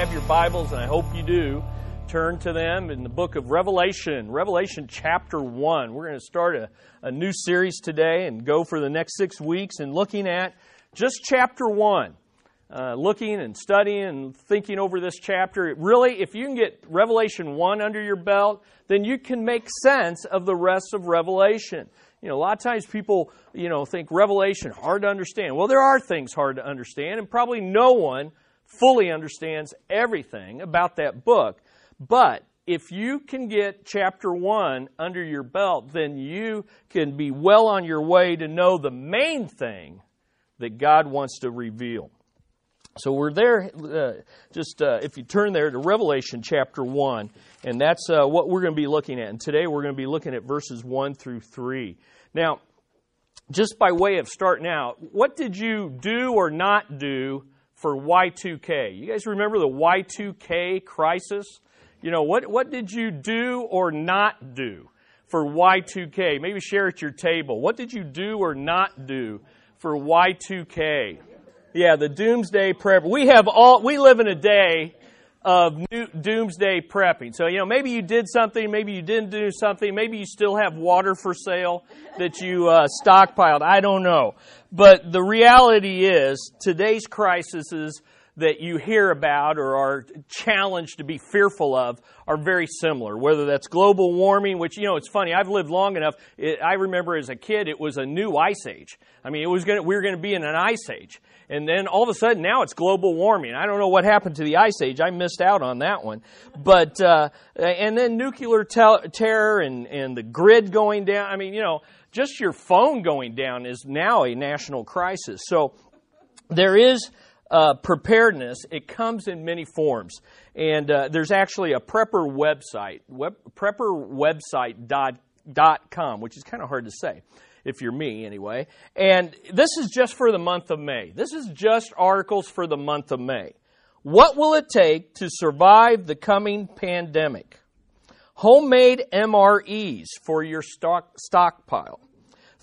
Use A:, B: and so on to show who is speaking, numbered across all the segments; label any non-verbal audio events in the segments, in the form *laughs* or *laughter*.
A: have your Bibles, and I hope you do, turn to them in the book of Revelation, Revelation chapter 1. We're going to start a, a new series today and go for the next six weeks and looking at just chapter 1. Uh, looking and studying and thinking over this chapter. Really, if you can get Revelation 1 under your belt, then you can make sense of the rest of Revelation. You know, a lot of times people, you know, think Revelation hard to understand. Well, there are things hard to understand, and probably no one fully understands everything about that book. But if you can get chapter 1 under your belt, then you can be well on your way to know the main thing that God wants to reveal. So we're there, uh, just uh, if you turn there to Revelation chapter 1, and that's uh, what we're going to be looking at. And today we're going to be looking at verses 1 through 3. Now, just by way of starting out, what did you do or not do for Y2K? You guys remember the Y2K crisis? You know, what, what did you do or not do for Y2K? Maybe share at your table. What did you do or not do for Y2K? Yeah, the doomsday prep. We have all, we live in a day of new, doomsday prepping. So, you know, maybe you did something, maybe you didn't do something, maybe you still have water for sale that you uh, stockpiled. I don't know. But the reality is, today's crises that you hear about or are challenged to be fearful of are very similar. Whether that's global warming, which, you know, it's funny, I've lived long enough. It, I remember as a kid, it was a new ice age. I mean, it was gonna, we were going to be in an ice age. And then all of a sudden now it's global warming. I don't know what happened to the ice age. I missed out on that one. But, uh, and then nuclear te- terror and, and the grid going down. I mean, you know, just your phone going down is now a national crisis. So there is uh, preparedness, it comes in many forms. And uh, there's actually a prepper website, web, prepperwebsite.com, which is kind of hard to say if you're me anyway. And this is just for the month of May. This is just articles for the month of May. What will it take to survive the coming pandemic? Homemade MREs for your stock, stockpile.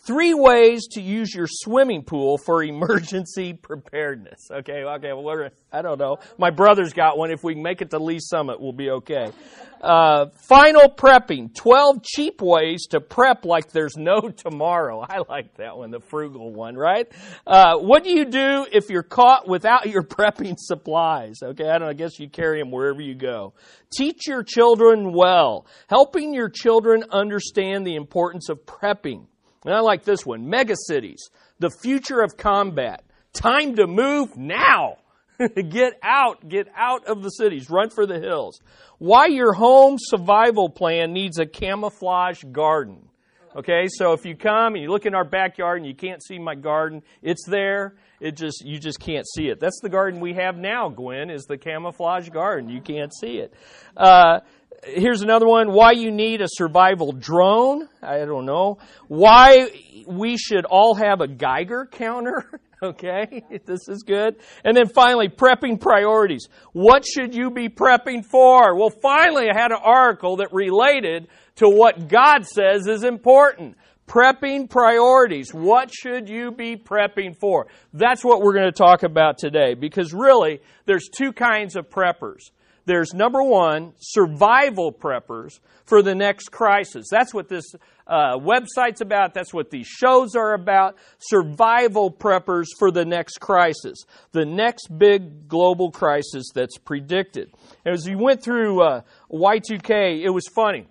A: Three ways to use your swimming pool for *laughs* emergency preparedness. Okay, okay, well, we're, I don't know. My brother's got one. If we make it to Lee Summit, we'll be okay. Uh, final prepping 12 cheap ways to prep like there's no *laughs* tomorrow. I like that one, the frugal one, right? Uh, what do you do if you're caught without your *laughs* prepping supplies? Okay, I don't know, I guess you carry them wherever you go. Teach your children well, helping your children understand the importance of prepping. And I like this one mega cities, the future of combat. Time to move now. *laughs* get out, get out of the cities, run for the hills. Why your home survival plan needs a camouflage garden. Okay, so if you come and you look in our backyard and you can't see my garden, it's there. It just you just can't see it. That's the garden we have now, Gwen, is the camouflage garden. You can't see it. Uh, Here's another one. Why you need a survival drone. I don't know. Why we should all have a Geiger counter. *laughs* Okay, this is good. And then finally, prepping priorities. What should you be prepping for? Well, finally, I had an article that related to what God says is important. Prepping priorities. What should you be prepping for? That's what we're going to talk about today because really, there's two kinds of preppers there's number one, survival preppers for the next crisis. That's what this uh, website's about. That's what these shows are about. Survival preppers for the next crisis, the next big global crisis that's predicted. As we went through uh, Y2K, it was funny.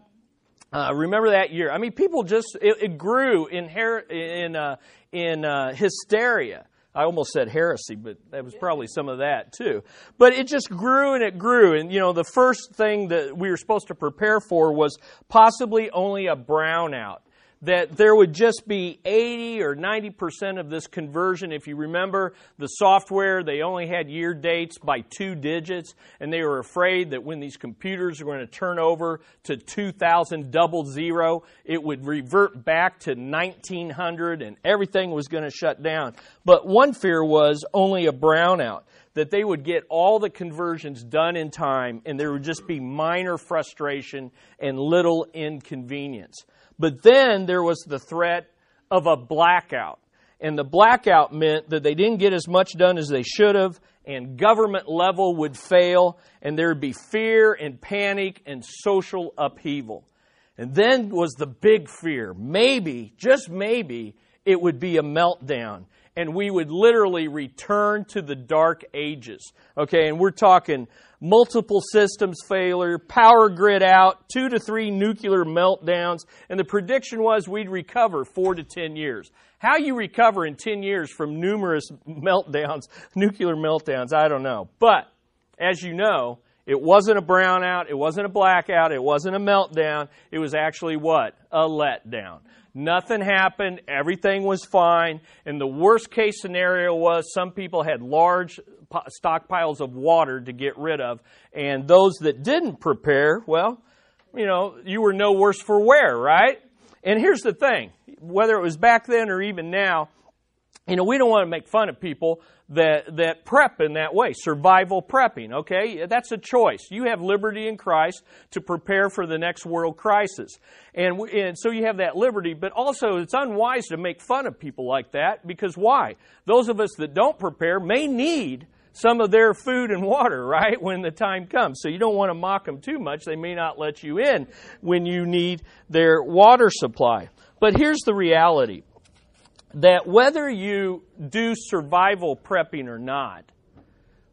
A: Uh, remember that year? I mean, people just it, it grew in in uh, in uh, hysteria I almost said heresy, but that was probably some of that too. But it just grew and it grew. And, you know, the first thing that we were supposed to prepare for was possibly only a brownout that there would just be 80 or 90% of this conversion. If you remember the software, they only had year dates by two digits, and they were afraid that when these computers were going to turn over to 2000 double zero, it would revert back to 1900 and everything was going to shut down. But one fear was only a brownout that they would get all the conversions done in time and there would just be minor frustration and little inconvenience. But then there was the threat of a blackout. And the blackout meant that they didn't get as much done as they should have, and government level would fail, and there would be fear and panic and social upheaval. And then was the big fear maybe, just maybe, it would be a meltdown and we would literally return to the dark ages. Okay, and we're talking multiple systems failure, power grid out, two to three nuclear meltdowns, and the prediction was we'd recover four to ten years. How you recover in ten years from numerous *laughs* meltdowns, nuclear meltdowns, I don't know. But as you know, it wasn't a brownout, it wasn't a blackout, it wasn't a meltdown, it was actually what? A letdown. Nothing happened. Everything was fine. And the worst case scenario was some people had large stockpiles of water to get rid of. And those that didn't prepare, well, you know, you were no worse for wear, right? And here's the thing whether it was back then or even now, you know, we don't want to make fun of people that, that prep in that way, survival prepping, okay? That's a choice. You have liberty in Christ to prepare for the next world crisis. And, and so you have that liberty, but also it's unwise to make fun of people like that because why? Those of us that don't prepare may need some of their food and water, right, when the time comes. So you don't want to mock them too much. They may not let you in when you need their water supply. But here's the reality that whether you do survival prepping or not,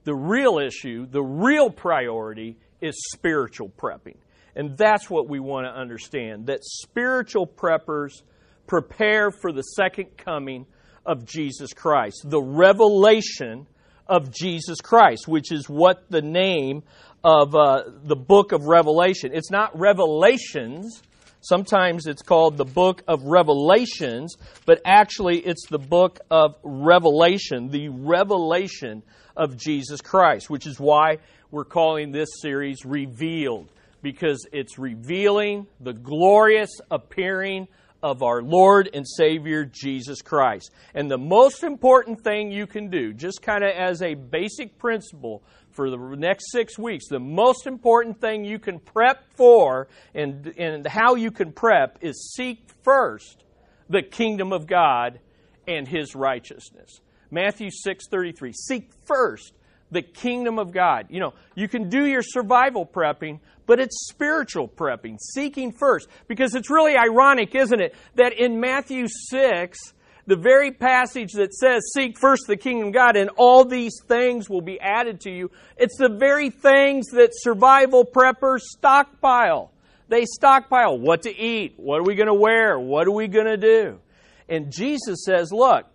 A: the real issue, the real priority is spiritual prepping. And that's what we want to understand that spiritual preppers prepare for the second coming of Jesus Christ, the revelation of Jesus Christ, which is what the name of uh, the book of Revelation. It's not Revelations, Sometimes it's called the book of Revelations, but actually it's the book of Revelation, the revelation of Jesus Christ, which is why we're calling this series Revealed, because it's revealing the glorious appearing of our Lord and Savior Jesus Christ. And the most important thing you can do, just kind of as a basic principle for the next six weeks, the most important thing you can prep for and, and how you can prep is seek first the kingdom of God and his righteousness. Matthew 6:33. Seek first the kingdom of God. You know, you can do your survival prepping, but it's spiritual prepping, seeking first. Because it's really ironic, isn't it, that in Matthew 6, the very passage that says, Seek first the kingdom of God, and all these things will be added to you. It's the very things that survival preppers stockpile. They stockpile what to eat, what are we going to wear, what are we going to do. And Jesus says, Look,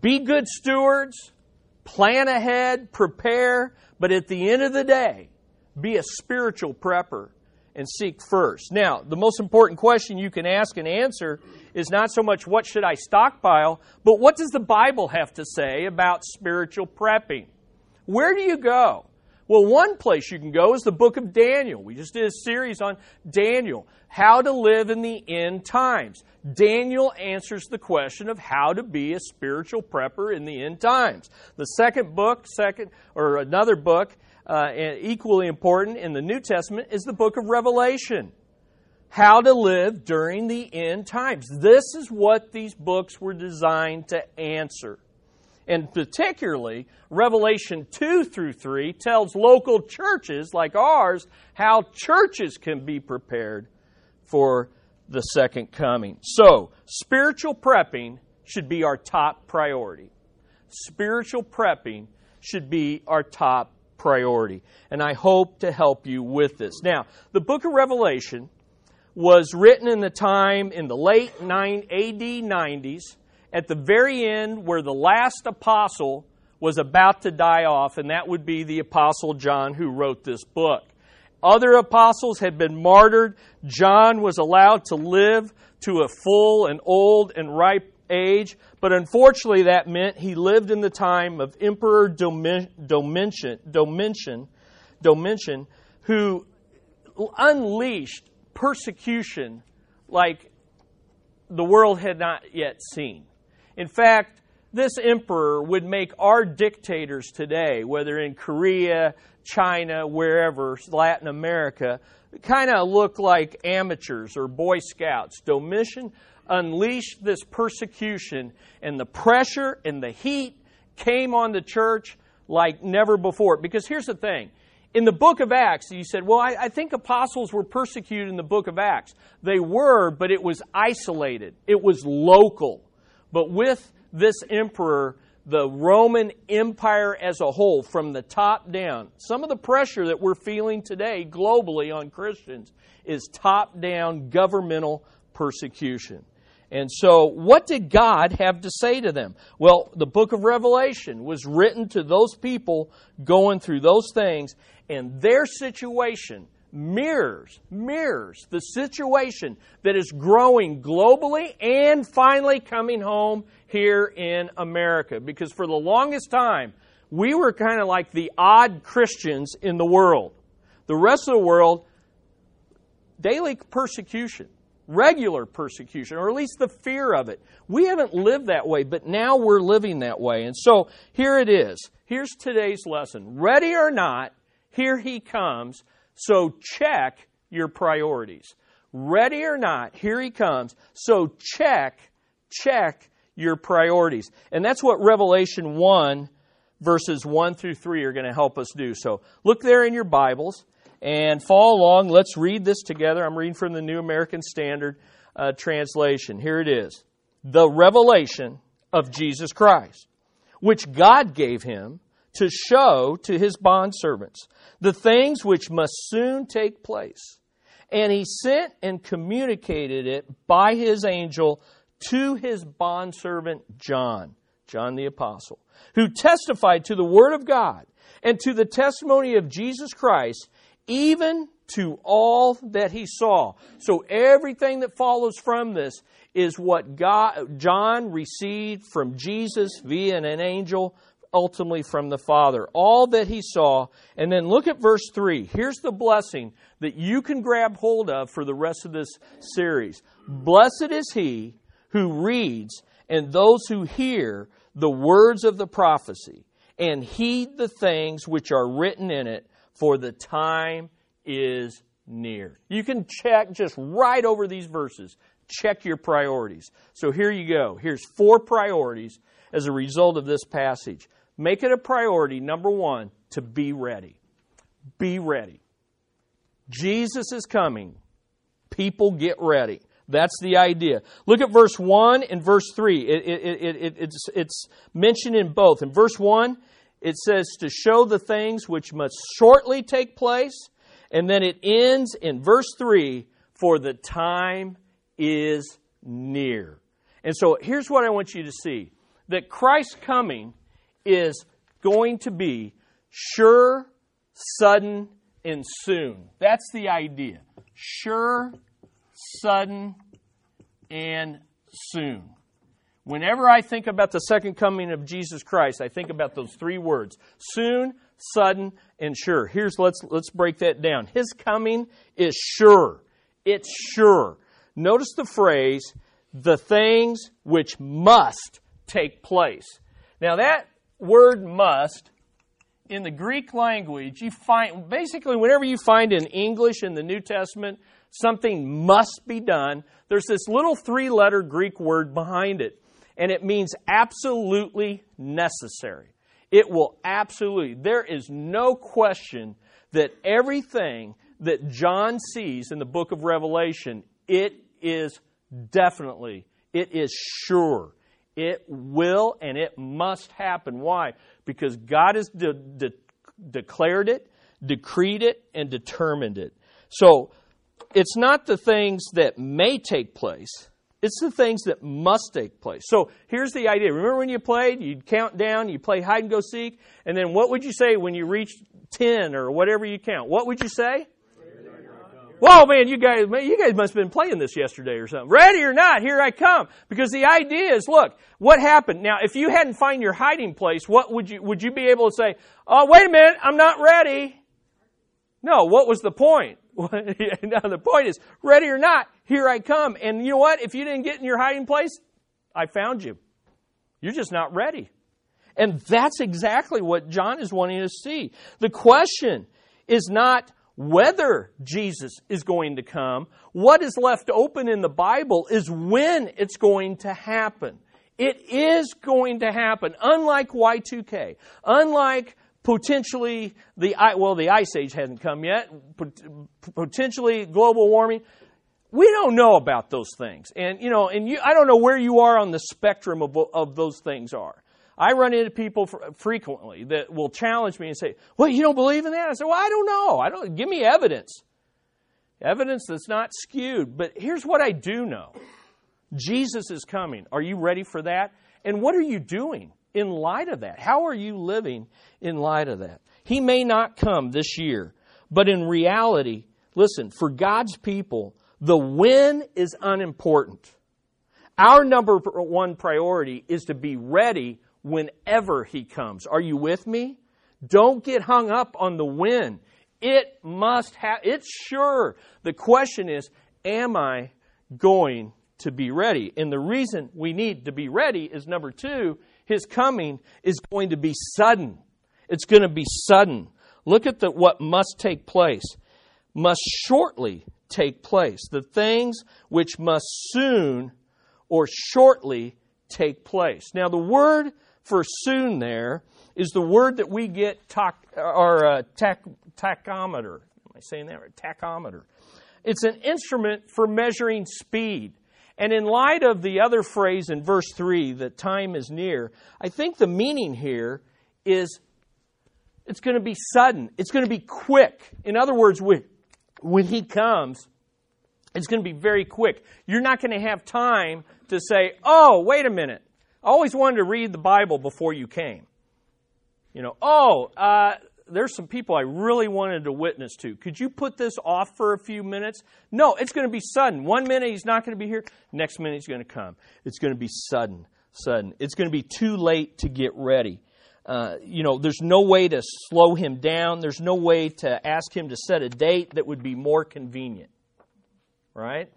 A: be good stewards, plan ahead, prepare, but at the end of the day, be a spiritual prepper and seek first. Now, the most important question you can ask and answer is not so much what should I stockpile, but what does the Bible have to say about spiritual prepping? Where do you go? Well, one place you can go is the book of Daniel. We just did a series on Daniel, how to live in the end times. Daniel answers the question of how to be a spiritual prepper in the end times. The second book, second or another book uh, equally important in the New Testament is the book of Revelation. How to live during the end times. This is what these books were designed to answer. And particularly, Revelation 2 through 3 tells local churches like ours how churches can be prepared for the second coming. So, spiritual prepping should be our top priority. Spiritual prepping should be our top priority. And I hope to help you with this. Now, the book of Revelation was written in the time in the late 9 AD 90s, at the very end where the last apostle was about to die off, and that would be the apostle John who wrote this book. Other apostles had been martyred. John was allowed to live to a full and old and ripe age, but unfortunately that meant he lived in the time of Emperor Domitian, Domitian, Domitian who unleashed persecution like the world had not yet seen. In fact, this emperor would make our dictators today, whether in Korea, China, wherever, Latin America, kind of look like amateurs or Boy Scouts. Domitian unleashed this persecution, and the pressure and the heat came on the church like never before. Because here's the thing. In the book of Acts, you said, well, I, I, think apostles were persecuted in the book of Acts. They were, but it was isolated, it was local. But with this emperor, the Roman Empire as a whole, from the top down, some of the pressure that we're feeling today globally on Christians is top down governmental persecution. And so, what did God have to say to them? Well, the book of Revelation was written to those people going through those things, and their situation mirrors, mirrors the situation that is growing globally and finally coming home here in America. Because for the longest time, we were kind of like the odd Christians in the world. The rest of the world, daily persecution regular persecution, or at least the fear of it. We haven't lived that way, but now we're living that way. And so here it is. Here's today's lesson. Ready or not, here he comes. So check your priorities. Ready or not, here he comes. So check, check your priorities. And that's what Revelation 1, verses 1 through 3 are going to help us do. So look there in your Bibles and follow along. Let's read this together. I'm reading from the New American Standard uh, Translation. Here it is The revelation of Jesus Christ, which God gave him to show to his bondservants the things which must soon take place. And he sent and communicated it by his angel to his bondservant John, John the Apostle, who testified to the Word of God and to the testimony of Jesus Christ even to all that he saw. So everything that follows from this is what God, John received from Jesus via an angel, ultimately from the Father. All that he saw. And then look at verse 3. Here's the blessing that you can grab hold of for the rest of this series. Blessed is he who reads and those who hear the words of the prophecy and heed the things which are written in it for the time is near. You can check just right over these verses. Check your priorities. So here you go. Here's four priorities as a result of this passage. Make it a priority, number one, to be ready. Be ready. Jesus is coming. People get ready. That's the idea. Look at verse 1 and verse 3. It, it, it, it's, it's mentioned in both. In verse 1, it says to show the things which must shortly take place. And then it ends in verse 3 for the time is near. And so here's what I want you to see that Christ's coming is going to be sure, sudden, and soon. That's the idea. Sure, sudden, and soon. Whenever I think about the second coming of Jesus Christ, I think about those three words soon, sudden, and sure. Here's let's let's break that down. His coming is sure. It's sure. Notice the phrase, the things which must take place. Now that word must in the Greek language, you find basically whenever you find in English in the New Testament something must be done, there's this little three letter Greek word behind it and it means absolutely necessary. It will absolutely, there is no question that everything that John sees in the book of Revelation, it is definitely, it is sure. It will and it must happen. Why? Because God has de- de- declared it, decreed it, and determined it. So it's not the things that may take place, it's the things that must take place. So here's the idea. Remember when you played? You'd count down, you play hide and go seek, and then what would you say when you reached 10 or whatever you count? What would you say? Whoa, man, you guys, man, you guys must have been playing this yesterday or something. Ready or not, here I come. Because the idea is, look, what happened? Now, if you hadn't find your hiding place, what would you, would you be able to say, oh, wait a minute, I'm not ready? No, what was the point? *laughs* now the point is, ready or not, here I come. And you know what? If you didn't get in your hiding place, I found you. You're just not ready. And that's exactly what John is wanting to see. The question is not whether Jesus is going to come. What is left open in the Bible is when it's going to happen. It is going to happen, unlike Y2K, unlike potentially the well, the ice age hasn't come yet. Potentially global warming. We don't know about those things, and you know, and you, I don't know where you are on the spectrum of of those things are. I run into people frequently that will challenge me and say, "Well, you don't believe in that?" I say, "Well, I don't know. I don't. Give me evidence, evidence that's not skewed." But here's what I do know: Jesus is coming. Are you ready for that? And what are you doing in light of that? How are you living in light of that? He may not come this year, but in reality, listen, for God's people, the when is unimportant. Our number one priority is to be ready whenever He comes. Are you with me? Don't get hung up on the when. It must have, it's sure. The question is, am I going to be ready? And the reason we need to be ready is number two, His coming is going to be sudden. It's going to be sudden. Look at the, what must take place. Must shortly take place. The things which must soon or shortly take place. Now, the word for soon there is the word that we get tac, or uh, tac, tachometer. Am I saying that right? Tachometer. It's an instrument for measuring speed. And in light of the other phrase in verse 3 that time is near, I think the meaning here is it's going to be sudden. It's going to be quick. In other words, when, when he comes, it's going to be very quick. You're not going to have time to say, oh, wait a minute. I always wanted to read the Bible before you came. You know, oh, uh, there's some people I really wanted to witness to. Could you put this off for a few minutes? No, it's going to be sudden. One minute he's not going to be here, next minute he's going to come. It's going to be sudden, sudden. It's going to be too late to get ready. Uh, you know, there's no way to slow him down. There's no way to ask him to set a date that would be more convenient. Right?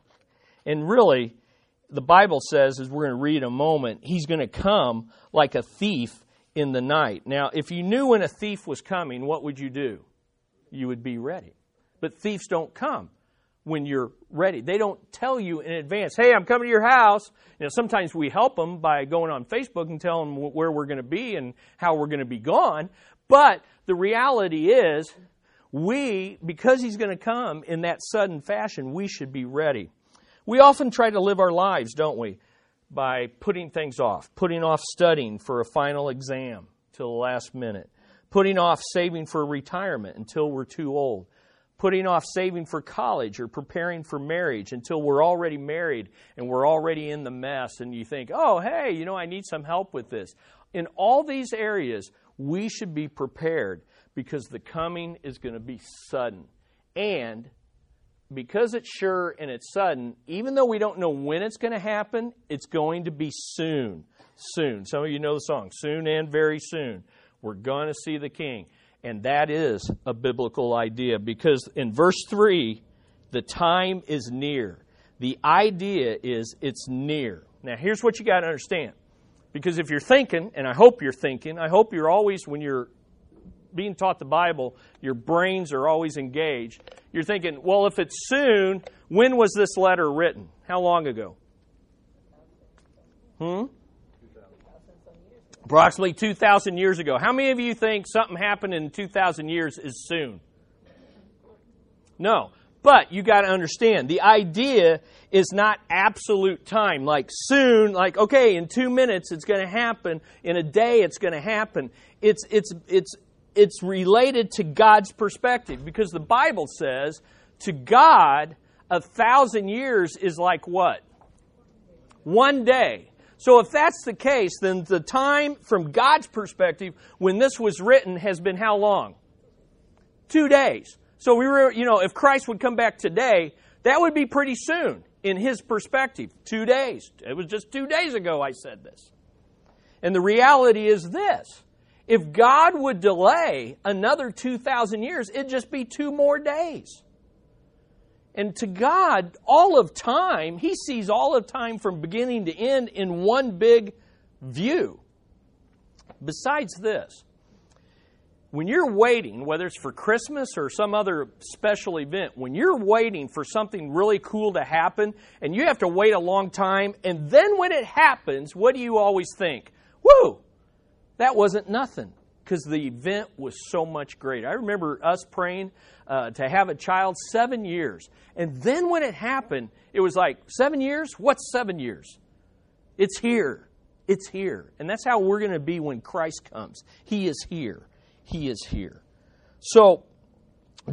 A: And really, the Bible says, as we're going to read in a moment, he's going to come like a thief in the night. Now, if you knew when a thief was coming, what would you do? You would be ready. But thieves don't come when you're ready. They don't tell you in advance, hey, I'm coming to your house. You know, sometimes we help them by going on Facebook and telling them where we're going to be and how we're going to be gone. But the reality is, we, because he's going to come in that sudden fashion, we should be ready. We often try to live our lives, don't we? by putting things off, putting off studying for a final exam till the last minute, putting off saving for retirement until we're too old, putting off saving for college or preparing for marriage until we're already married and we're already in the mess and you think, oh, hey, you know, I need some help with this. In all these areas, we should be prepared because the coming is going to be sudden. And because it's sure and it's sudden, even though we don't know when it's going to happen, it's going to be soon. Soon. Some of you know the song, soon and very soon. We're going to see the king. And that is a biblical idea because in verse 3, the time is near. The idea is it's near. Now, here's what you got to understand. Because if you're thinking, and I hope you're thinking, I hope you're always, when you're being taught the Bible, your brains are always engaged. You're thinking, well, if it's soon, when was this letter written? How long ago? Hmm? Approximately 2,000 years ago. How many of you think something happened in 2,000 years is soon? No. But you got to understand, the idea is not absolute time, like soon, like, okay, in two minutes it's going to happen, in a day it's going to happen. It's, it's, it's it's related to God's perspective because the Bible says to God, a thousand years is like what? One day. So if that's the case, then the time from God's perspective when this was written has been how long? Two days. So we were, you know, if Christ would come back today, that would be pretty soon in his perspective. Two days. It was just two days ago I said this. And the reality is this if God would delay another 2,000 years, it'd just be two more days. And to God, all of time, He sees all of time from beginning to end in one big view. Besides this, when you're waiting, whether it's for Christmas or some other special event, when you're waiting for something really cool to happen and you have to wait a long time, and then when it happens, what do you always think? Woo! That wasn't nothing because the event was so much greater. I remember us praying uh, to have a child seven years. And then when it happened, it was like, seven years? What's seven years? It's here. It's here. And that's how we're going to be when Christ comes. He is here. He is here. So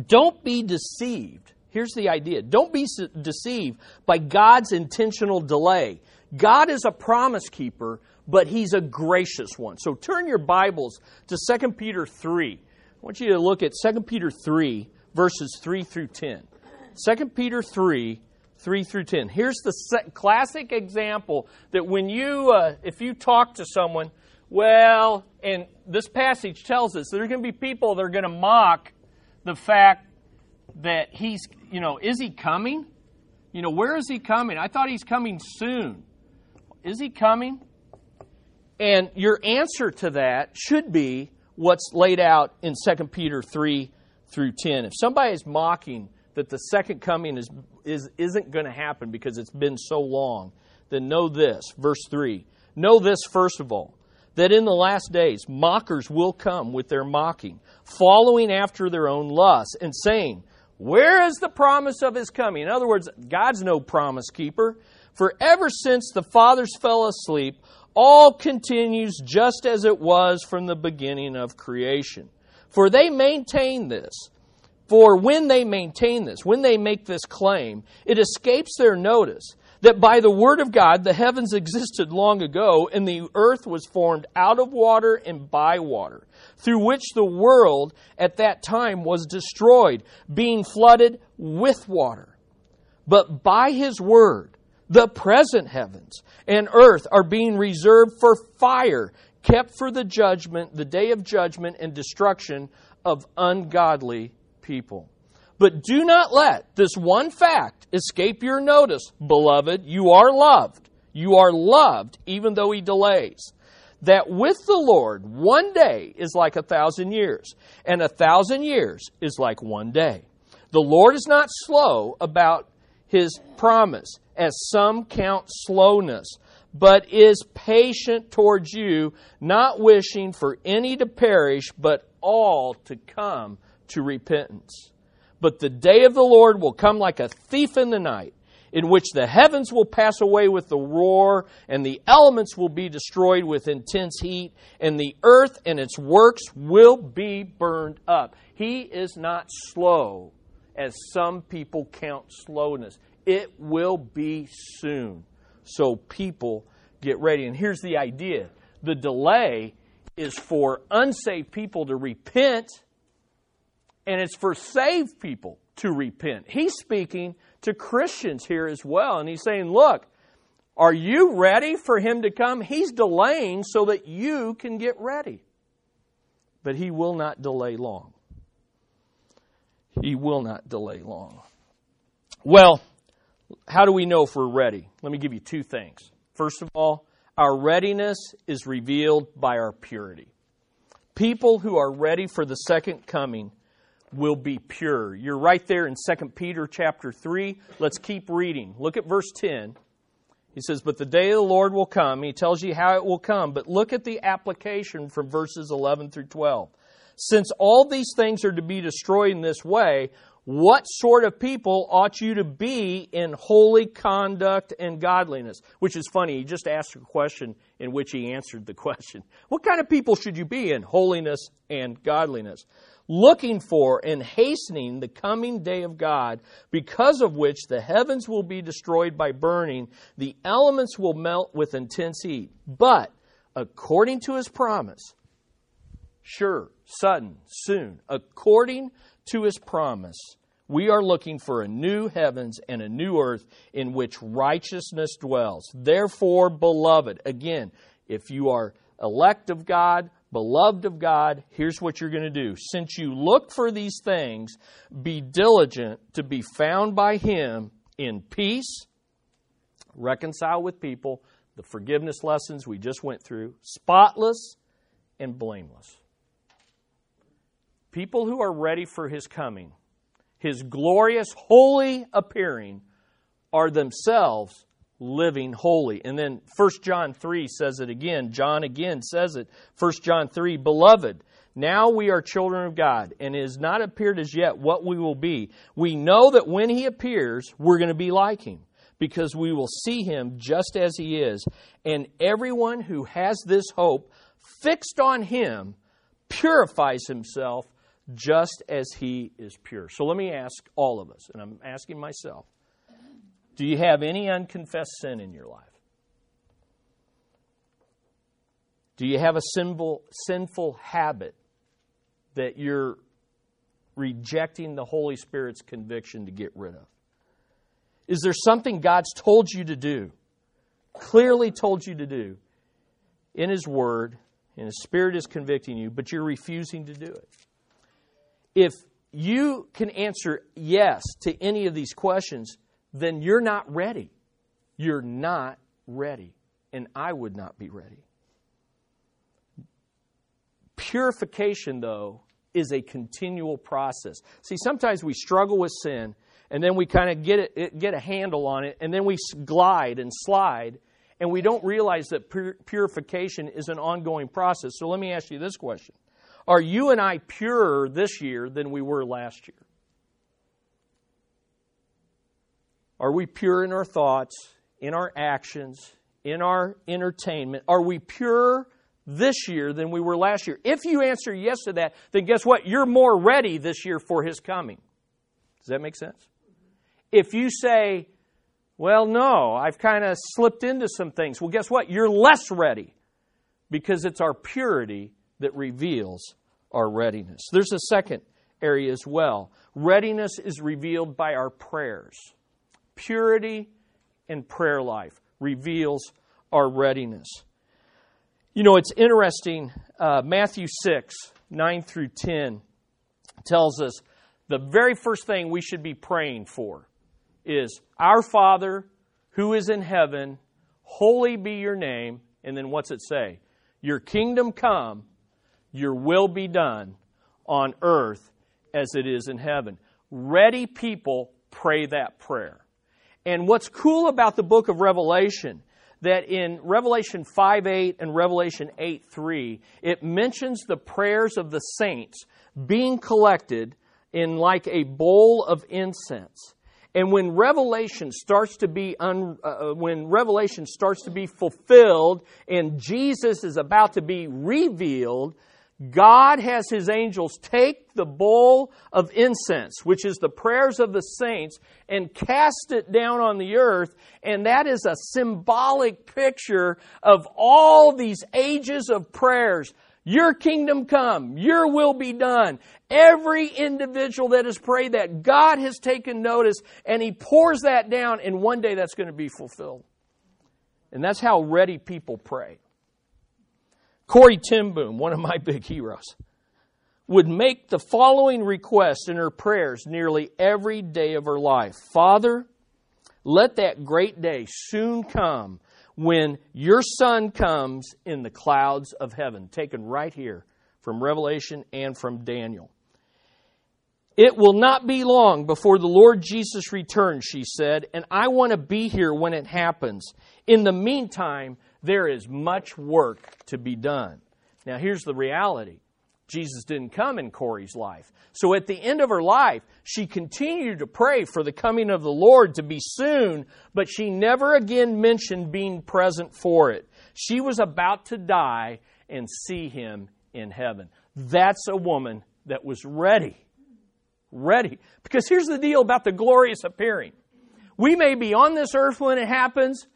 A: don't be deceived. Here's the idea don't be deceived by God's intentional delay. God is a promise keeper, but He's a gracious one. So turn your Bibles to 2 Peter 3. I want you to look at 2 Peter 3, verses 3 through 10. 2 Peter 3, 3 through 10. Here's the classic example that when you, uh, if you talk to someone, well, and this passage tells us there are going to be people that are going to mock the fact that he's, you know, is he coming? You know, where is he coming? I thought he's coming soon. Is he coming? And your answer to that should be what's laid out in 2 Peter 3 through 10. If somebody is mocking that the second coming is, is, isn't going to happen because it's been so long, then know this. Verse 3. Know this, first of all, that in the last days mockers will come with their mocking, following after their own lusts, and saying, Where is the promise of his coming? In other words, God's no promise keeper. For ever since the fathers fell asleep, all continues just as it was from the beginning of creation. For they maintain this for when they maintain this, when they make this claim, it escapes their notice that by the word of God the heavens existed long ago, and the earth was formed out of water and by water, through which the world at that time was destroyed, being flooded with water. But by his word, the present heavens and earth are being reserved for fire, kept for the judgment, the day of judgment and destruction of ungodly people. But do not let this one fact escape your notice, beloved. You are loved. You are loved even though he delays. That with the Lord, one day is like a thousand years, and a thousand years is like one day. The Lord is not slow about his promise, as some count slowness, but is patient towards you, not wishing for any to perish, but all to come to repentance. But the day of the Lord will come like a thief in the night, in which the heavens will pass away with the roar, and the elements will be destroyed with intense heat, and the earth and its works will be burned up. He is not slow, as some people count slowness. It will be soon. So people get ready. And here's the idea the delay is for unsaved people to repent and it's for saved people to repent. He's speaking to Christians here as well, and he's saying, Look, are you ready for him to come? He's delaying so that you can get ready. But he will not delay long. He will not delay long. Well, how do we know if we're ready? Let me give you two things. First of all, our readiness is revealed by our purity. People who are ready for the second coming will be pure. You're right there in 2 Peter chapter 3. Let's keep reading. Look at verse 10. He says, But the day of the Lord will come. He tells you how it will come. But look at the application from verses 11 through 12. Since all these things are to be destroyed in this way, what sort of people ought you to be in holy conduct and godliness? Which is funny. He just asked a question in which he answered the question. *laughs* What kind of people should you be in holiness and godliness? looking for and hastening the coming day of God, because of which the heavens will be destroyed by burning, the elements will melt with intense heat. But, according to his promise, sure, sudden, soon, according to his promise, we are looking for a new heavens and a new earth in which righteousness dwells. Therefore, beloved, again, if you are elect of God, beloved of God, here's what you're going to do. Since you look for these things, be diligent to be found by Him in peace, reconcile with people, the forgiveness lessons we just went through, spotless and blameless. People who are ready for his coming, his glorious, holy appearing, are themselves living holy. And then 1 John 3 says it again. John again says it. 1 John 3 Beloved, now we are children of God, and it has not appeared as yet what we will be. We know that when he appears, we're going to be like him, because we will see him just as he is. And everyone who has this hope fixed on him purifies himself just as he is pure. So let me ask all of us, and I'm asking myself do you have any unconfessed sin in your life? Do you have a sinful, sinful habit that you're rejecting the Holy Spirit's conviction to get rid of? Is there something God's told you to do, clearly told you to do in His Word, and His Spirit is convicting you, but you're refusing to do it? If you can answer yes to any of these questions, then you're not ready. You're not ready. And I would not be ready. Purification, though, is a continual process. See, sometimes we struggle with sin, and then we kind of get it, get a handle on it, and then we glide and slide, and we don't realize that pur- purification is an ongoing process. So let me ask you this question: Are you and I purer this year than we were last year? Are we pure in our thoughts, in our actions, in our entertainment? Are we pure this year than we were last year? If you answer yes to that, then guess what? You're more ready this year for His coming. Does that make sense? If you say, well, no, I've kind of slipped into some things, well, guess what? You're less ready because it's our purity that reveals our readiness. There's a second area as well. Readiness is revealed by our prayers purity and prayer life reveals our readiness. You know, it's interesting. Uh, Matthew 6, 9 through 10 tells us the very first thing we should be praying for is Our Father who is in heaven, holy be your name. And then what's it say? Your kingdom come, your will be done on earth as it is in heaven. Ready people pray that prayer. And what's cool about the book of Revelation, that in Revelation 5 8 and Revelation 8 3, it mentions the prayers of the saints being collected in like a bowl of incense. And when Revelation starts to be un, uh, uh when Revelation starts to be fulfilled and Jesus is about to be revealed, God has his angels take the bowl of incense, which is the prayers of the saints, and cast it down on the earth. And that is a symbolic picture of all these ages of prayers. Your kingdom come, your will be done. Every individual that has prayed that, God has taken notice and he pours that down, and one day that's going to be fulfilled. And that's how ready people pray. Corrie ten Boom, one of my *laughs* big heroes, would make the following request in her prayers nearly every day of her life Father, let that great day soon come when your Son comes in the clouds of heaven, taken right here from Revelation and from Daniel. It will not be long before the Lord Jesus returns, she said, and I want to be here when it happens. In the meantime, there is much work to be done. Now, here's the reality Jesus didn't come in Corrie's life. So at the end of her life, she continued to pray for the coming of the Lord to be soon, but she never again mentioned being present for it. She was about to die and see him in heaven. That's a woman that was ready. Ready. Because here's the deal about the glorious appearing. We may be on this earth when it happens,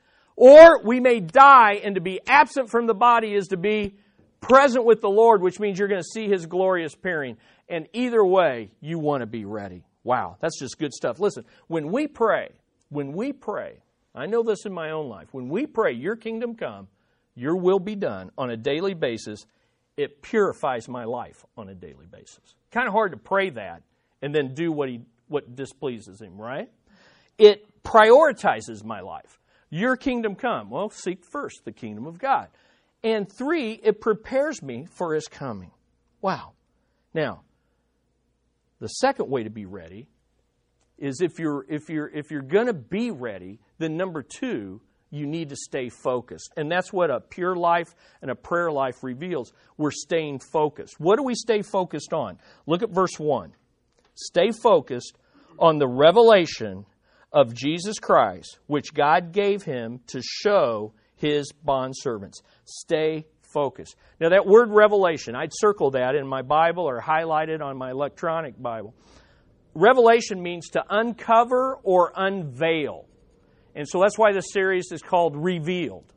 A: or we may die, and to be absent from the body is to be present with the Lord, which means you're going to see His glorious appearing. And either way, you want to be ready. Wow, that's just good stuff. Listen, when we pray, when we pray, I know this in my own life, when we pray, Your kingdom come, Your will be done on a daily basis, it purifies my life on a daily basis. Kind of hard to pray that and then do what, he, what displeases Him, right? It prioritizes my life. Your kingdom come. Well, seek first the kingdom of God. And three, it prepares me for his coming. Wow. Now, The second way to be ready is if you're if you're if you're going to be ready, then number 2, you need to stay focused. And that's what a pure life and a prayer life reveals. We're staying focused. What do we stay focused on? Look at verse 1. Stay focused on the revelation of Jesus Christ, which God gave him to show his bondservants. Stay focused. Now, that word revelation, I'd circle that in my Bible or highlight it on my electronic Bible. Revelation means to uncover or unveil. And so that's why the series is called Revealed.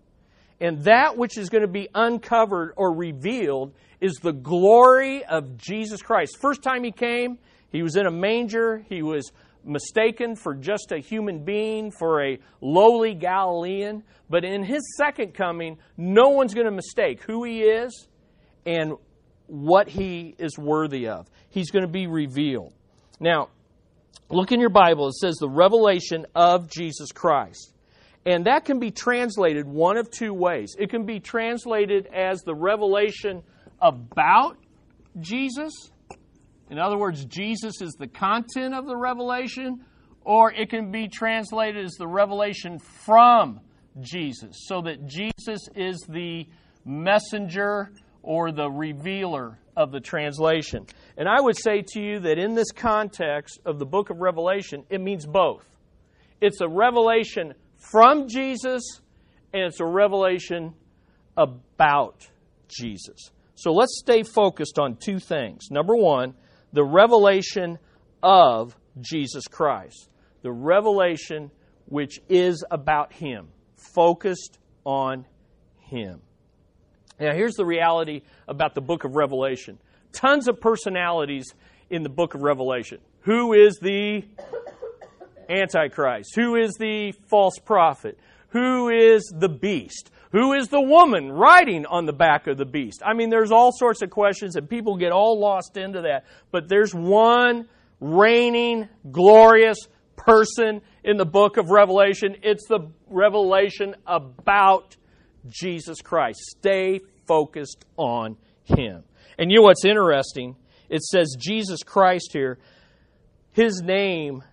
A: And that which is going to be uncovered or revealed is the glory of Jesus Christ. First time he came, he was in a manger. He was mistaken for just a human being, for a lowly Galilean. But in his second coming, no one's going to mistake who he is and what he is worthy of. He's going to be revealed. Now, look in your Bible. It says the revelation of Jesus Christ. And that can be translated one of two ways. It can be translated as the revelation about Jesus, in other words, Jesus is the content of the revelation, or it can be translated as the revelation from Jesus, so that Jesus is the messenger or the revealer of the translation. And I would say to you that in this context of the book of Revelation, it means both. It's a revelation from Jesus, and it's a revelation about Jesus. So let's stay focused on two things. Number one, the revelation of Jesus Christ. The revelation which is about Him, focused on Him. Now, here's the reality about the book of Revelation tons of personalities in the book of Revelation. Who is the Antichrist? Who is the false prophet? Who is the beast? Who is the woman riding on the back of the beast? I mean, there's all sorts of questions, and people get all lost into that. But there's one reigning, glorious person in the book of Revelation. It's the revelation about Jesus Christ. Stay focused on Him. And you know what's interesting? It says Jesus Christ here. His name,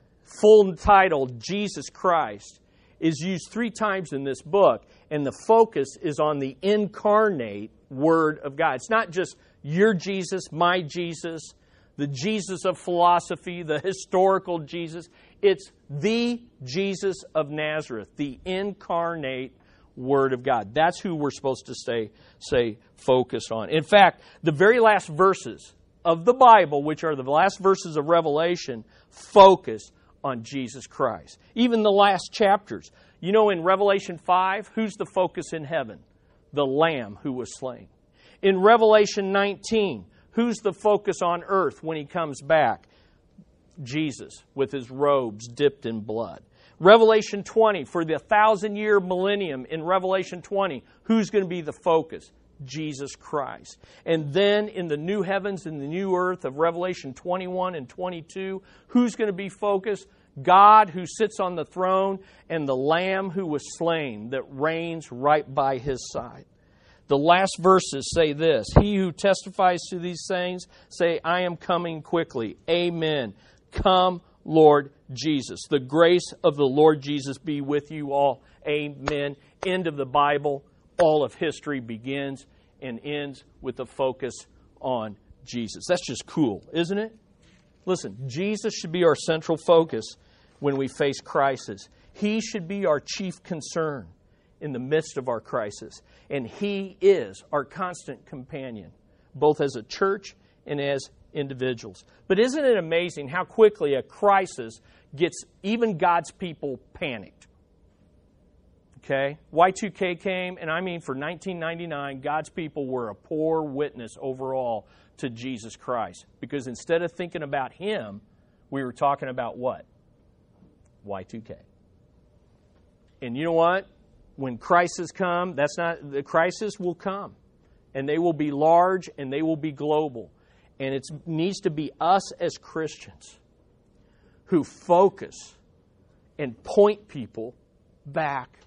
A: full title, Jesus Christ, is used three times in this book and the focus is on the incarnate Word of God. It's not just your Jesus, my Jesus, the Jesus of philosophy, the historical Jesus. It's the Jesus of Nazareth, the incarnate Word of God. That's who we're supposed to stay, say, focus on. In fact, the very last verses of the Bible, which are the last verses of Revelation, focus on Jesus Christ. Even the last chapters. You know, in Revelation 5, who's the focus in heaven? The Lamb who was slain. In Revelation 19, who's the focus on earth when he comes back? Jesus with his robes dipped in blood. Revelation 20, for the thousand year millennium in Revelation 20, who's going to be the focus? Jesus Christ. And then in the new heavens and the new earth of Revelation 21 and 22, who's going to be focused? God who sits on the throne, and the Lamb who was slain that reigns right by his side. The last verses say this He who testifies to these things, say, I am coming quickly. Amen. Come, Lord Jesus. The grace of the Lord Jesus be with you all. Amen. End of the Bible. All of history begins and ends with a focus on Jesus. That's just cool, isn't it? Listen, Jesus should be our central focus when we face crisis. He should be our chief concern in the midst of our crisis. And He is our constant companion, both as a church and as individuals. But isn't it amazing how quickly a crisis gets even God's people panicked? Okay? Y2K came, and I mean for 1999, God's people were a poor witness overall to Jesus Christ. Because instead of thinking about Him, we were talking about what? Y2K. And you know what? When crises come, that's not the crisis will come. And they will be large and they will be global. And it needs to be us as Christians who focus and point people back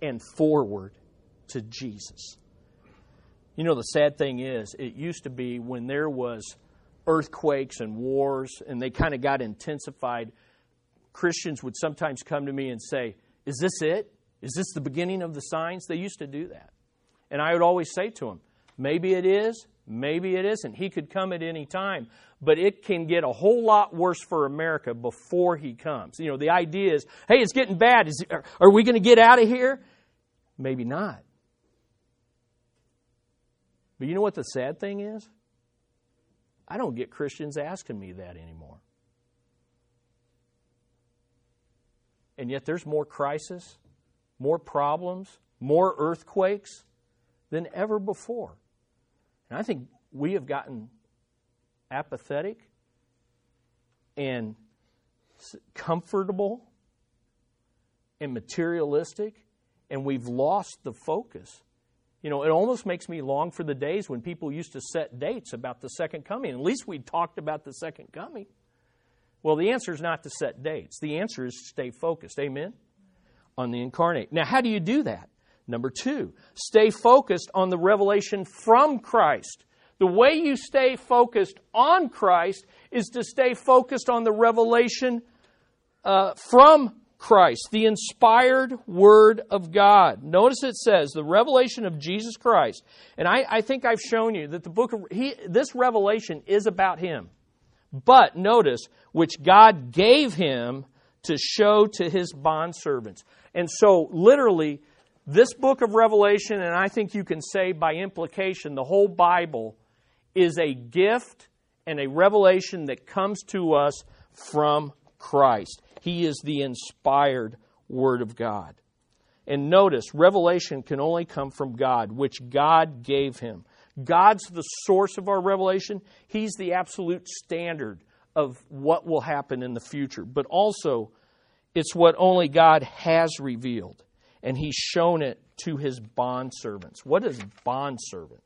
A: and forward to Jesus. You know, the sad thing is, it used to be when there was earthquakes and wars, and they kind of got intensified, Christians would sometimes come to me and say, Is this it? Is this the beginning of the signs? They used to do that. And I would always say to them, Maybe it is, maybe it isn't. He could come at any time, but it can get a whole lot worse for America before he comes. You know, the idea is, hey, it's getting bad. Is, are we going to get out of here? Maybe not. But you know what the sad thing is? I don't get Christians asking me that anymore. And yet there's more crisis, more problems, more earthquakes than ever before. And I think we have gotten apathetic and comfortable and materialistic, and we've lost the focus. You know, it almost makes me long for the days when people used to set dates about the second coming. At least we talked about the second coming. Well, the answer is not to set dates. The answer is stay focused. Amen? On the incarnate. Now, how do you do that? Number two, stay focused on the revelation from Christ. The way you stay focused on Christ is to stay focused on the revelation uh, from Christ, the inspired Word of God. Notice it says the revelation of Jesus Christ. And I, I think I've shown you that the book of he, this revelation is about Him. But notice, which God gave Him to show to His bondservants. And so, literally, this book of Revelation, and I think you can say by implication, the whole Bible, is a gift and a revelation that comes to us from Christ. He is the inspired Word of God. And notice, revelation can only come from God, which God gave him. God's the source of our revelation. He's the absolute standard of what will happen in the future. But also, it's what only God has revealed and he's shown it to his bondservants. What is bondservant?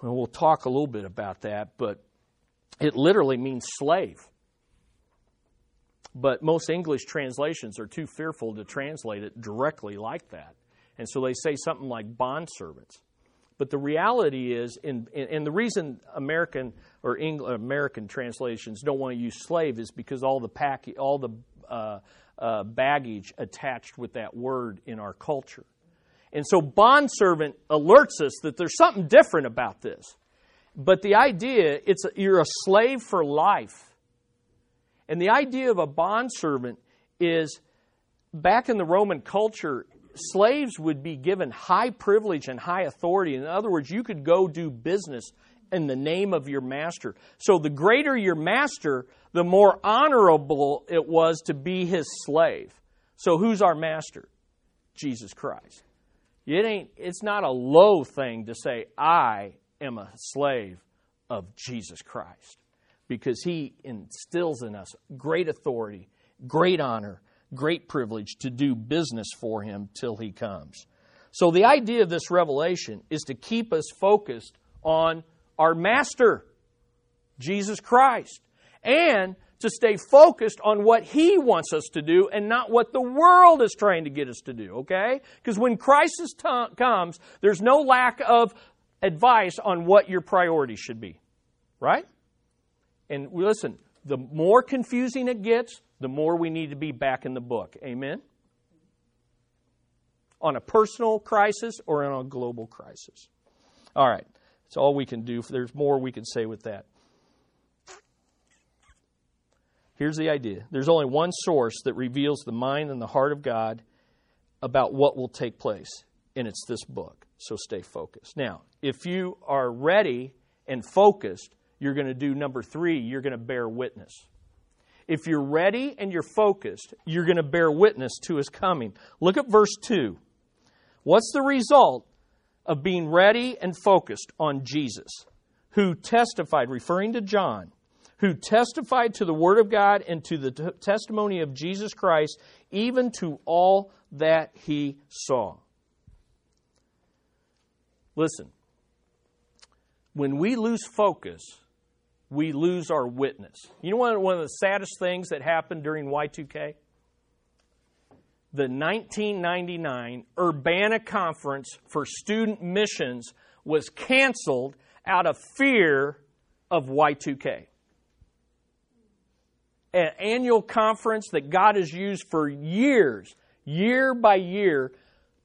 A: Well, we'll talk a little bit about that, but it literally means slave. But most English translations are too fearful to translate it directly like that. And so they say something like bondservants. But the reality is, in, in, and the reason American or English, American translations don't want to use slave is because all the pack, all the uh, uh, baggage attached with that word in our culture. And so bondservant alerts us that there's something different about this. But the idea, it's a, you're a slave for life. And the idea of a bondservant is back in the Roman culture, slaves would be given high privilege and high authority. In other words, you could go do business in the name of your master. So the greater your master, the more honorable it was to be his slave. So who's our master? Jesus Christ. It ain't it's not a low thing to say I am a slave of Jesus Christ because he instills in us great authority, great honor, great privilege to do business for him till he comes. So the idea of this revelation is to keep us focused on our master, Jesus Christ, and to stay focused on what He wants us to do and not what the world is trying to get us to do, okay? Because when crisis t- comes, there's no lack of advice on what your priorities should be, right? And listen, the more confusing it gets, the more we need to be back in the book. Amen? On a personal crisis or on a global crisis. All right. That's all we can do. There's more we can say with that. Here's the idea there's only one source that reveals the mind and the heart of God about what will take place, and it's this book. So stay focused. Now, if you are ready and focused, you're going to do number three, you're going to bear witness. If you're ready and you're focused, you're going to bear witness to his coming. Look at verse 2. What's the result of being ready and focused on Jesus, who testified, referring to John, who testified to the Word of God and to the t- testimony of Jesus Christ, even to all that he saw. Listen, when we lose focus, we lose our witness. You know one of the saddest things that happened during Y2K? the 1999 Urbana Conference for Student Missions was canceled out of fear of Y2K. An annual conference that God has used for years, year by year,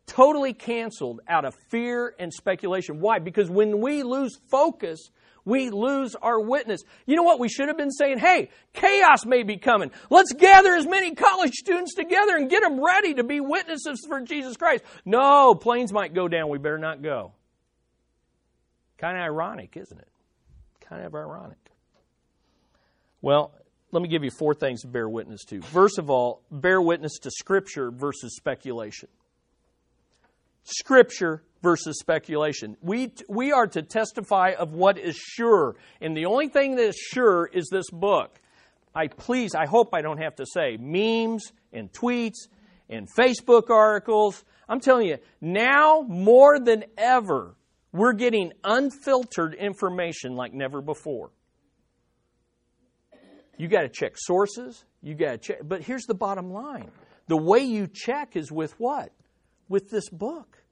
A: totally canceled out of fear and speculation. Why? Because when we lose focus, we lose our witness. You know what? We should have been saying, hey, chaos may be coming. Let's gather as many college students together and get them ready to be witnesses for Jesus Christ. No, planes might go down. We better not go. Kind of ironic, isn't it? Kind of ironic. Well, let me give you four things to bear witness to. First of all, bear witness to Scripture versus speculation. Scripture versus speculation. We, we are to testify of what is sure. And the only thing that is sure is this book. I please, I hope I don't have to say memes and tweets and Facebook articles. I'm telling you, now more than ever, we're getting unfiltered information like never before. You got to check sources. You got to check. But here's the bottom line the way you check is with what? With this book.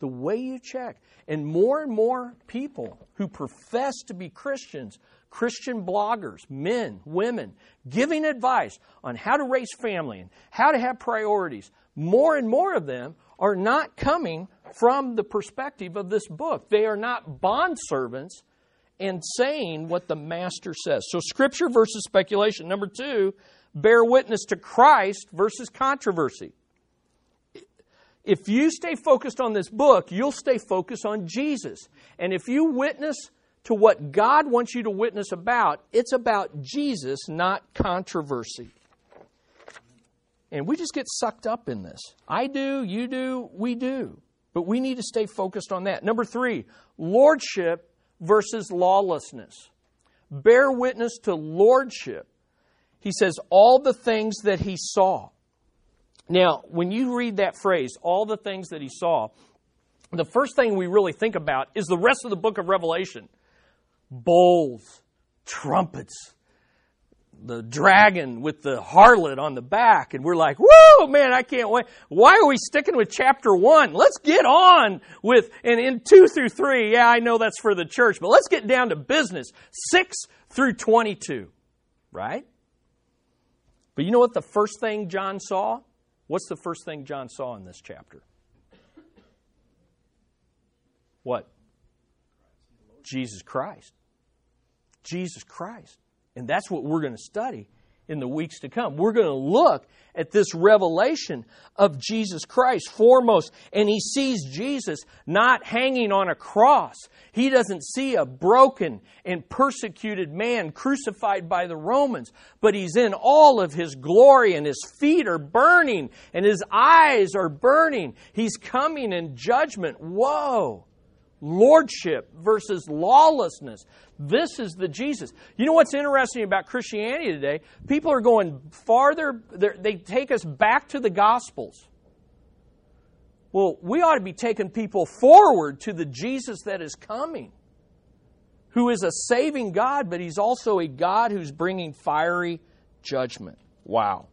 A: The way you check. And more and more people who profess to be Christians, Christian bloggers, men, women, giving advice on how to raise family and how to have priorities, more and more of them are not coming from the perspective of this book. They are not bond servants and saying what the master says. So, scripture versus speculation. Number two, bear witness to Christ versus controversy. If you stay focused on this book, you'll stay focused on Jesus. And if you witness to what God wants you to witness about, it's about Jesus, not controversy. And we just get sucked up in this. I do, you do, we do. But we need to stay focused on that. Number three, lordship versus lawlessness. Bear witness to lordship. He says, all the things that he saw. Now, when you read that phrase, all the things that he saw, the first thing we really think about is the rest of the book of Revelation bowls, trumpets, the dragon with the harlot on the back, and we're like, whoa, man, I can't wait. Why are we sticking with chapter one? Let's get on with, and in two through three, yeah, I know that's for the church, but let's get down to business. Six through 22, right? But you know what the first thing John saw? What's the first thing John saw in this chapter? What? Jesus Christ. Jesus Christ. And that's what we're going to study in the weeks to come. We're going to look at this revelation of Jesus Christ foremost. And he sees Jesus not hanging on a cross. He doesn't see a broken and persecuted man crucified by the Romans, but he's in all of his glory and his feet are burning and his eyes are burning. He's coming in judgment. Whoa! Lordship versus lawlessness. This is the Jesus. You know what's interesting about Christianity today? People are going farther, they take us back to the Gospels. Well, we ought to be taking people forward to the Jesus that is coming, who is a saving God, but He's also a God who's bringing fiery judgment. Wow.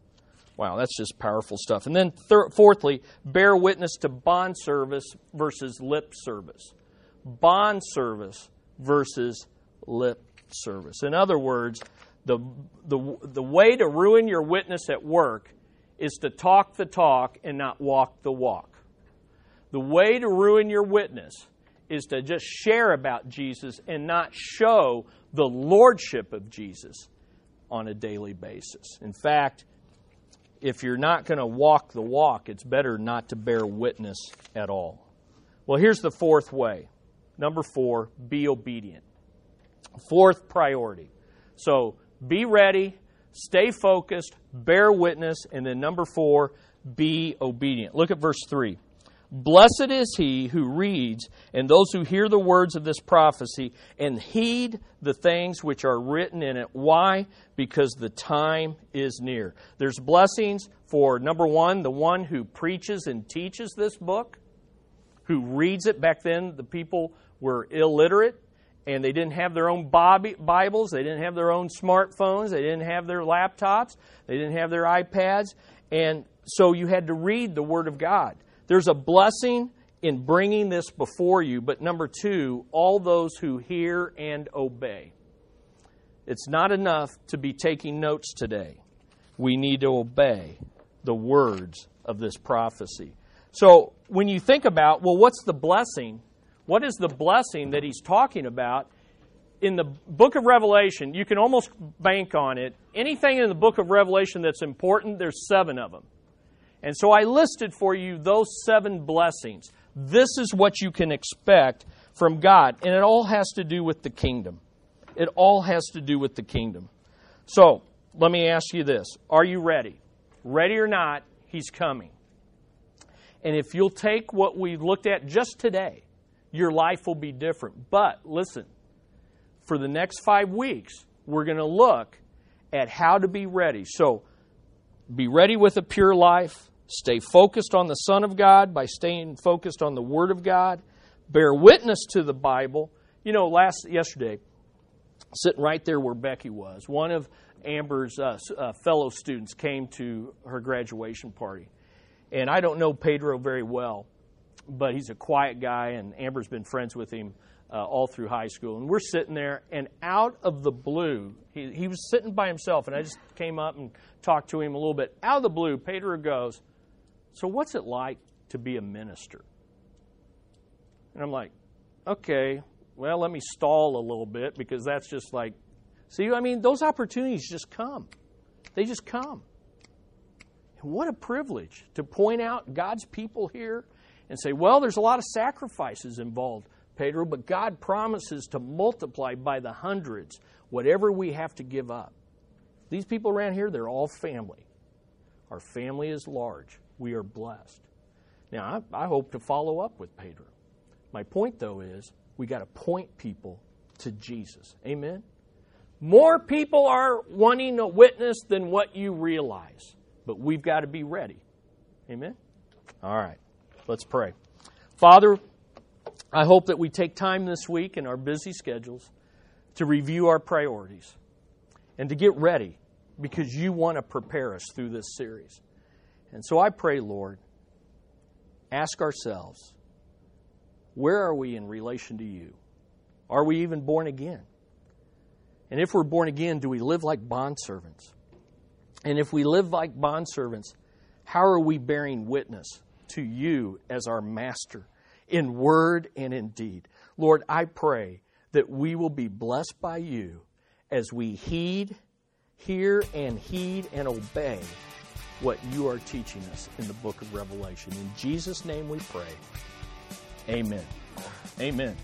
A: Wow, that's just powerful stuff. And then, thir- fourthly, bear witness to bond service versus lip service bond service versus lip service. In other words, the, the, the way to ruin your witness at work is to talk the talk and not walk the walk. The way to ruin your witness is to just share about Jesus and not show the lordship of Jesus on a daily basis. In fact, if you're not going to walk the walk, it's better not to bear witness at all. Well, here's the fourth way Number four, be obedient. Fourth priority. So be ready, stay focused, bear witness, and then number four, be obedient. Look at verse 3. Blessed is he who reads and those who hear the words of this prophecy and heed the things which are written in it. Why? Because the time is near. There's blessings for number one, the one who preaches and teaches this book, who reads it. Back then, the people were illiterate and they didn't have their own Bibles, they didn't have their own smartphones, they didn't have their laptops, they didn't have their iPads, and so you had to read the Word of God. There's a blessing in bringing this before you, but number two, all those who hear and obey. It's not enough to be taking notes today. We need to obey the words of this prophecy. So, when you think about, well, what's the blessing? What is the blessing that he's talking about? In the book of Revelation, you can almost bank on it. Anything in the book of Revelation that's important, there's seven of them. And so I listed for you those seven blessings. This is what you can expect from God. And it all has to do with the kingdom. It all has to do with the kingdom. So, let me ask you this Are you ready? Ready or not, He's coming. And if you'll take what we looked at just today, your life will be different. But listen, for the next five weeks, we're going to look at how to be ready. So, be ready with a pure life. Stay focused on the Son of God by staying focused on the Word of God. Bear witness to the Bible. You know, last yesterday, sitting right there where Becky was, one of Amber's uh, uh, fellow students came to her graduation party. And I don't know Pedro very well, but he's a quiet guy, and Amber's been friends with him uh, all through high school. And we're sitting there, and out of the blue, he, he was sitting by himself, and I just came up and talked to him a little bit. Out of the blue, Pedro goes, So, what's it like to be a minister? And I'm like, Okay, well, let me stall a little bit because that's just like, see, I mean, those opportunities just come. They just come. And what a privilege to point out God's people here and say, well, there's a lot of sacrifices involved, Pedro, but God promises to multiply by the hundreds whatever we have to give up. These people around here, they're all family. Our family is large. We are blessed. Now, I, I hope to follow up with Pedro. My point, though, is we got to point people to Jesus. Amen? More people are wanting a witness than what you realize, but we've got to be ready. Amen? All right, let's pray. Father, I hope that we take time this week in our busy schedules to review our priorities and to get ready because you want to prepare us through this series. And so I pray, Lord, ask ourselves where are we in relation to you? Are we even born again? And if we're born again, do we live like bondservants? And if we live like bondservants, how are we bearing witness to you as our master in word and in deed? Lord, I pray that we will be blessed by you as we heed, hear, and heed and obey what you are teaching us in the book of Revelation. In Jesus' name we pray. Amen. Amen.